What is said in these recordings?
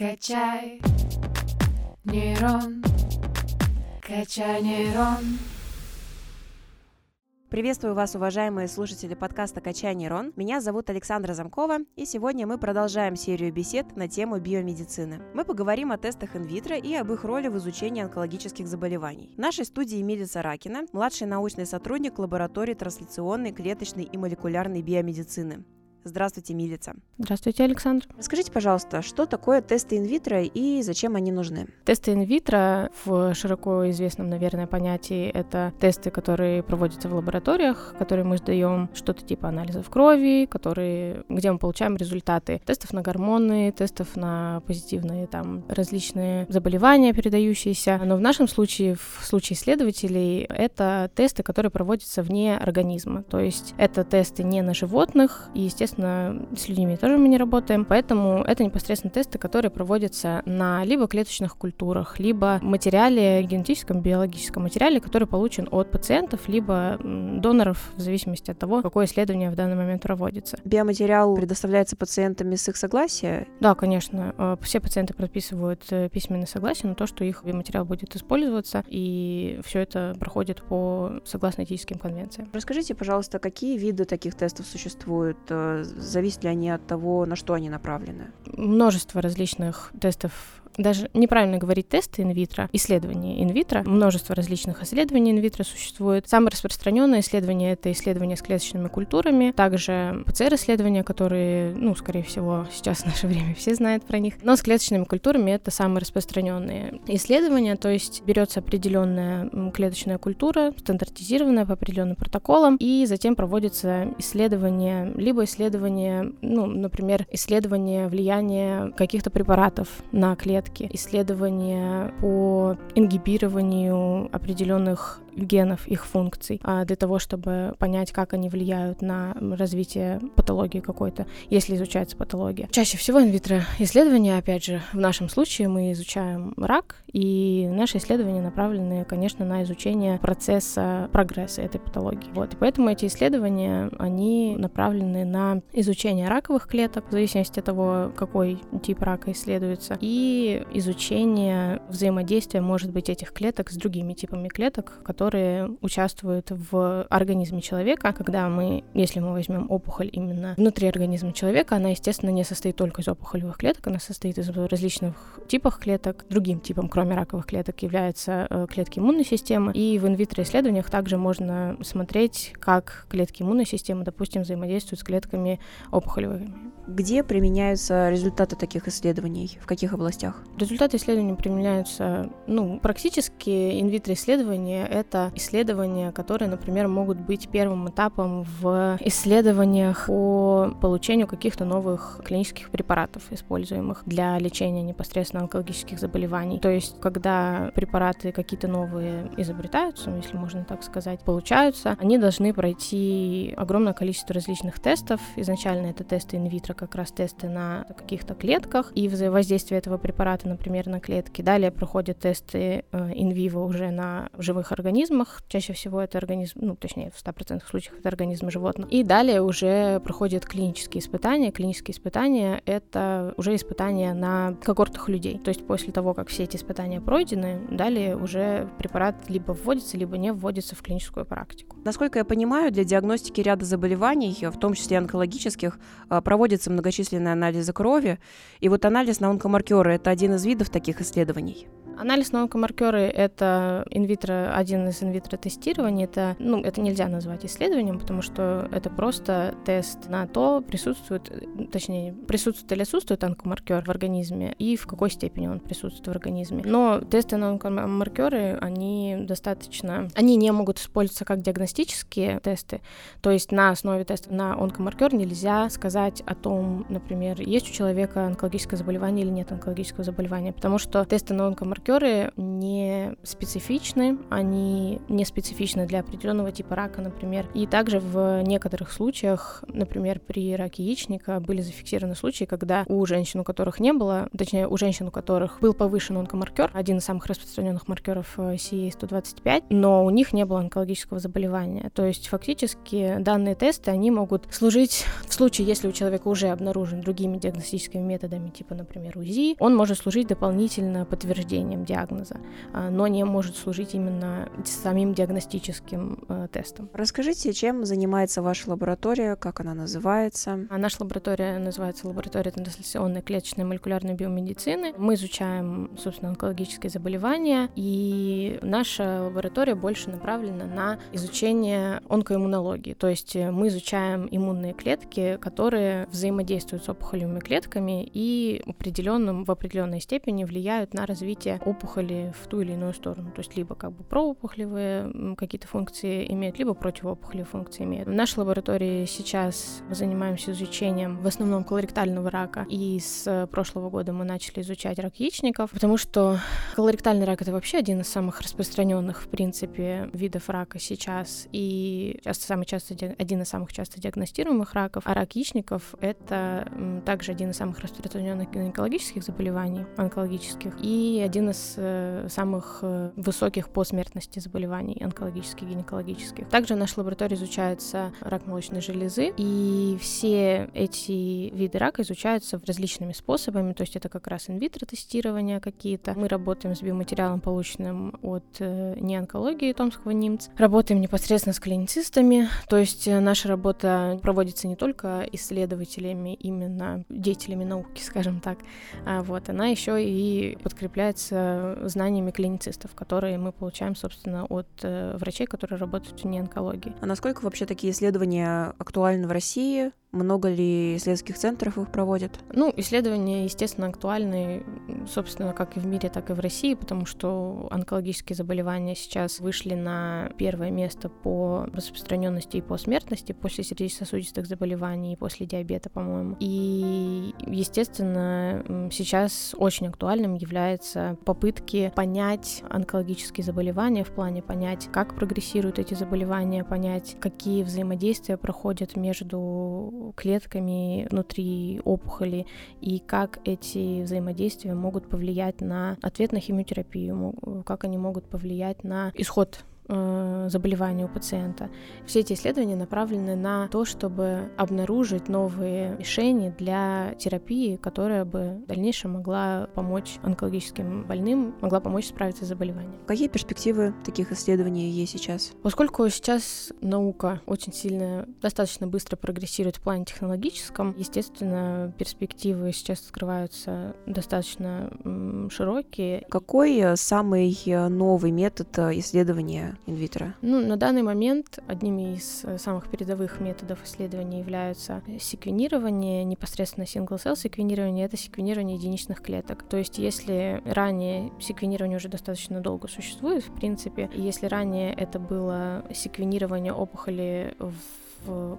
Качай нейрон, качай нейрон. Приветствую вас, уважаемые слушатели подкаста «Качай нейрон». Меня зовут Александра Замкова, и сегодня мы продолжаем серию бесед на тему биомедицины. Мы поговорим о тестах инвитро и об их роли в изучении онкологических заболеваний. В нашей студии Милица Ракина, младший научный сотрудник лаборатории трансляционной, клеточной и молекулярной биомедицины. Здравствуйте, Милица. Здравствуйте, Александр. Расскажите, пожалуйста, что такое тесты инвитро и зачем они нужны? Тесты инвитро в широко известном, наверное, понятии это тесты, которые проводятся в лабораториях, которые мы сдаем, что-то типа анализов крови, которые, где мы получаем результаты тестов на гормоны, тестов на позитивные там различные заболевания, передающиеся. Но в нашем случае, в случае исследователей, это тесты, которые проводятся вне организма. То есть это тесты не на животных, и, естественно, Соответственно, с людьми тоже мы не работаем, поэтому это непосредственно тесты, которые проводятся на либо клеточных культурах, либо материале, генетическом, биологическом материале, который получен от пациентов, либо доноров, в зависимости от того, какое исследование в данный момент проводится. Биоматериал предоставляется пациентам с их согласия? Да, конечно. Э, все пациенты подписывают э, письменное согласие на то, что их биоматериал будет использоваться, и все это проходит по согласно этическим конвенциям. Расскажите, пожалуйста, какие виды таких тестов существуют? Зависят ли они от того, на что они направлены? Множество различных тестов даже неправильно говорить тесты инвитро, исследования инвитро. Множество различных исследований инвитро существует. Самое распространенное исследование — это исследование с клеточными культурами, также ПЦР-исследования, которые, ну, скорее всего, сейчас в наше время все знают про них. Но с клеточными культурами это самые распространенные исследования, то есть берется определенная клеточная культура, стандартизированная по определенным протоколам, и затем проводится исследование, либо исследование, ну, например, исследование влияния каких-то препаратов на клетки, клетки, исследования по ингибированию определенных генов, их функций, а для того, чтобы понять, как они влияют на развитие патологии какой-то, если изучается патология. Чаще всего инвитро исследования, опять же, в нашем случае мы изучаем рак, и наши исследования направлены, конечно, на изучение процесса прогресса этой патологии. Вот, и поэтому эти исследования, они направлены на изучение раковых клеток, в зависимости от того, какой тип рака исследуется, и изучение взаимодействия, может быть, этих клеток с другими типами клеток, которые которые участвуют в организме человека. Когда мы, если мы возьмем опухоль именно внутри организма человека, она, естественно, не состоит только из опухолевых клеток, она состоит из различных типов клеток. Другим типом, кроме раковых клеток, являются э, клетки иммунной системы. И в инвитро исследованиях также можно смотреть, как клетки иммунной системы, допустим, взаимодействуют с клетками опухолевыми. Где применяются результаты таких исследований? В каких областях? Результаты исследований применяются, ну, практически инвитро исследования — это исследования, которые, например, могут быть первым этапом в исследованиях по получению каких-то новых клинических препаратов, используемых для лечения непосредственно онкологических заболеваний. То есть, когда препараты какие-то новые изобретаются, если можно так сказать, получаются, они должны пройти огромное количество различных тестов. Изначально это тесты инвитро, как раз тесты на каких-то клетках и воздействие этого препарата, например, на клетки. Далее проходят тесты инвиво уже на живых организмах. Чаще всего это организм, ну, точнее, в 100% случаев это организмы животных. И далее уже проходят клинические испытания. Клинические испытания — это уже испытания на когортах людей. То есть после того, как все эти испытания пройдены, далее уже препарат либо вводится, либо не вводится в клиническую практику. Насколько я понимаю, для диагностики ряда заболеваний, в том числе онкологических, проводится проводятся многочисленные анализы крови. И вот анализ на онкомаркеры — это один из видов таких исследований. Анализ на онкомаркеры — это инвитро, один из инвитро тестирований. Это, ну, это нельзя назвать исследованием, потому что это просто тест на то, присутствует, точнее, присутствует или отсутствует онкомаркер в организме и в какой степени он присутствует в организме. Но тесты на онкомаркеры, они достаточно... Они не могут использоваться как диагностические тесты, то есть на основе теста на онкомаркер нельзя сказать о том, например, есть у человека онкологическое заболевание или нет онкологического заболевания, потому что тесты на онкомаркер Маркеры не специфичны, они не специфичны для определенного типа рака, например. И также в некоторых случаях, например, при раке яичника были зафиксированы случаи, когда у женщин, у которых не было, точнее, у женщин, у которых был повышен онкомаркер, один из самых распространенных маркеров CA125, но у них не было онкологического заболевания. То есть фактически данные тесты, они могут служить в случае, если у человека уже обнаружен другими диагностическими методами, типа, например, УЗИ, он может служить дополнительно подтверждением диагноза, а, но не может служить именно самим диагностическим э, тестом. Расскажите, чем занимается ваша лаборатория, как она называется? А наша лаборатория называется лаборатория трансляционной клеточной молекулярной биомедицины. Мы изучаем, собственно, онкологические заболевания, и наша лаборатория больше направлена на изучение онкоиммунологии. То есть мы изучаем иммунные клетки, которые взаимодействуют с опухолевыми клетками и определенным, в определенной степени влияют на развитие опухоли в ту или иную сторону. То есть либо как бы проопухолевые какие-то функции имеют, либо противоопухолевые функции имеют. В нашей лаборатории сейчас мы занимаемся изучением в основном колоректального рака, и с прошлого года мы начали изучать рак яичников, потому что колоректальный рак — это вообще один из самых распространенных, в принципе, видов рака сейчас, и часто самый часто, один из самых часто диагностируемых раков, а рак яичников — это также один из самых распространенных гинекологических заболеваний, онкологических, и один из э, самых э, высоких по смертности заболеваний онкологических, гинекологических. Также в нашей лаборатории изучается рак молочной железы, и все эти виды рака изучаются различными способами, то есть это как раз инвитро тестирования какие-то. Мы работаем с биоматериалом, полученным от э, неонкологии Томского НИМЦ, работаем непосредственно с клиницистами, то есть наша работа проводится не только исследователями, именно деятелями науки, скажем так, а вот, она еще и подкрепляется знаниями клиницистов, которые мы получаем, собственно, от э, врачей, которые работают в неонкологии. А насколько вообще такие исследования актуальны в России? Много ли исследовательских центров их проводят? Ну, исследования, естественно, актуальны, собственно, как и в мире, так и в России, потому что онкологические заболевания сейчас вышли на первое место по распространенности и по смертности после сердечно-сосудистых заболеваний и после диабета, по-моему. И, естественно, сейчас очень актуальным являются попытки понять онкологические заболевания в плане понять, как прогрессируют эти заболевания, понять, какие взаимодействия проходят между клетками внутри опухоли и как эти взаимодействия могут повлиять на ответ на химиотерапию, как они могут повлиять на исход заболевания у пациента. Все эти исследования направлены на то, чтобы обнаружить новые решения для терапии, которая бы в дальнейшем могла помочь онкологическим больным, могла помочь справиться с заболеванием. Какие перспективы таких исследований есть сейчас? Поскольку сейчас наука очень сильно, достаточно быстро прогрессирует в плане технологическом, естественно, перспективы сейчас открываются достаточно широкие. Какой э, самый э, новый метод э, исследования инвитро? Ну, на данный момент одними из э, самых передовых методов исследования являются секвенирование, непосредственно single-cell секвенирование, это секвенирование единичных клеток. То есть, если ранее секвенирование уже достаточно долго существует, в принципе, если ранее это было секвенирование опухоли в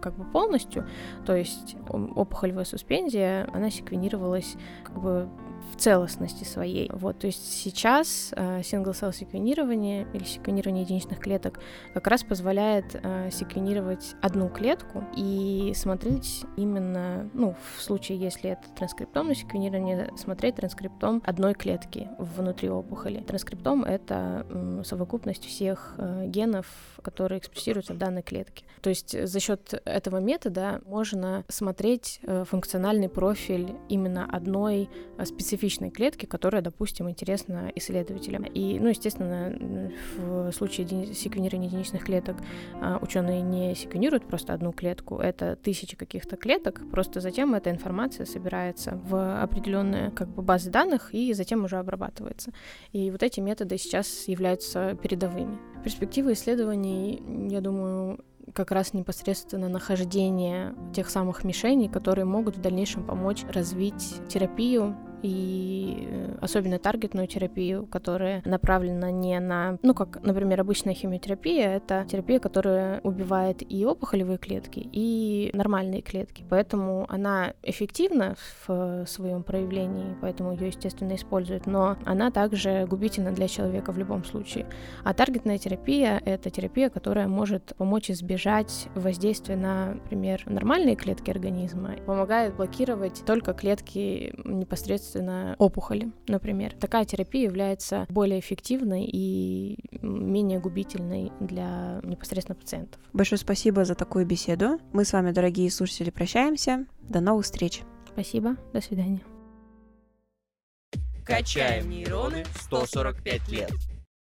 как бы полностью, то есть опухолевая суспензия, она секвенировалась как бы в целостности своей. Вот, то есть сейчас э, single-cell секвенирование или секвенирование единичных клеток как раз позволяет э, секвенировать одну клетку и смотреть именно, ну, в случае, если это транскриптомное секвенирование, смотреть транскриптом одной клетки внутри опухоли. Транскриптом — это э, совокупность всех э, генов, которые экспрессируются в данной клетке. То есть за счет этого метода можно смотреть э, функциональный профиль именно одной э, специфичной клетки, которая, допустим, интересна исследователям. И, ну, естественно, в случае секвенирования единичных клеток э, ученые не секвенируют просто одну клетку, это тысячи каких-то клеток, просто затем эта информация собирается в определенные как бы базы данных и затем уже обрабатывается. И вот эти методы сейчас являются передовыми. Перспективы исследований, я думаю, как раз непосредственно нахождение тех самых мишеней, которые могут в дальнейшем помочь развить терапию и э, особенно таргетную терапию, которая направлена не на, ну, как, например, обычная химиотерапия, это терапия, которая убивает и опухолевые клетки, и нормальные клетки. Поэтому она эффективна в своем проявлении, поэтому ее, естественно, используют, но она также губительна для человека в любом случае. А таргетная терапия — это терапия, которая может помочь избежать воздействия на, например, нормальные клетки организма, помогает блокировать только клетки непосредственно опухоли, например. Такая терапия является более эффективной и менее губительной для непосредственно пациентов. Большое спасибо за такую беседу. Мы с вами, дорогие слушатели, прощаемся. До новых встреч. Спасибо. До свидания. Качаем нейроны 145 лет.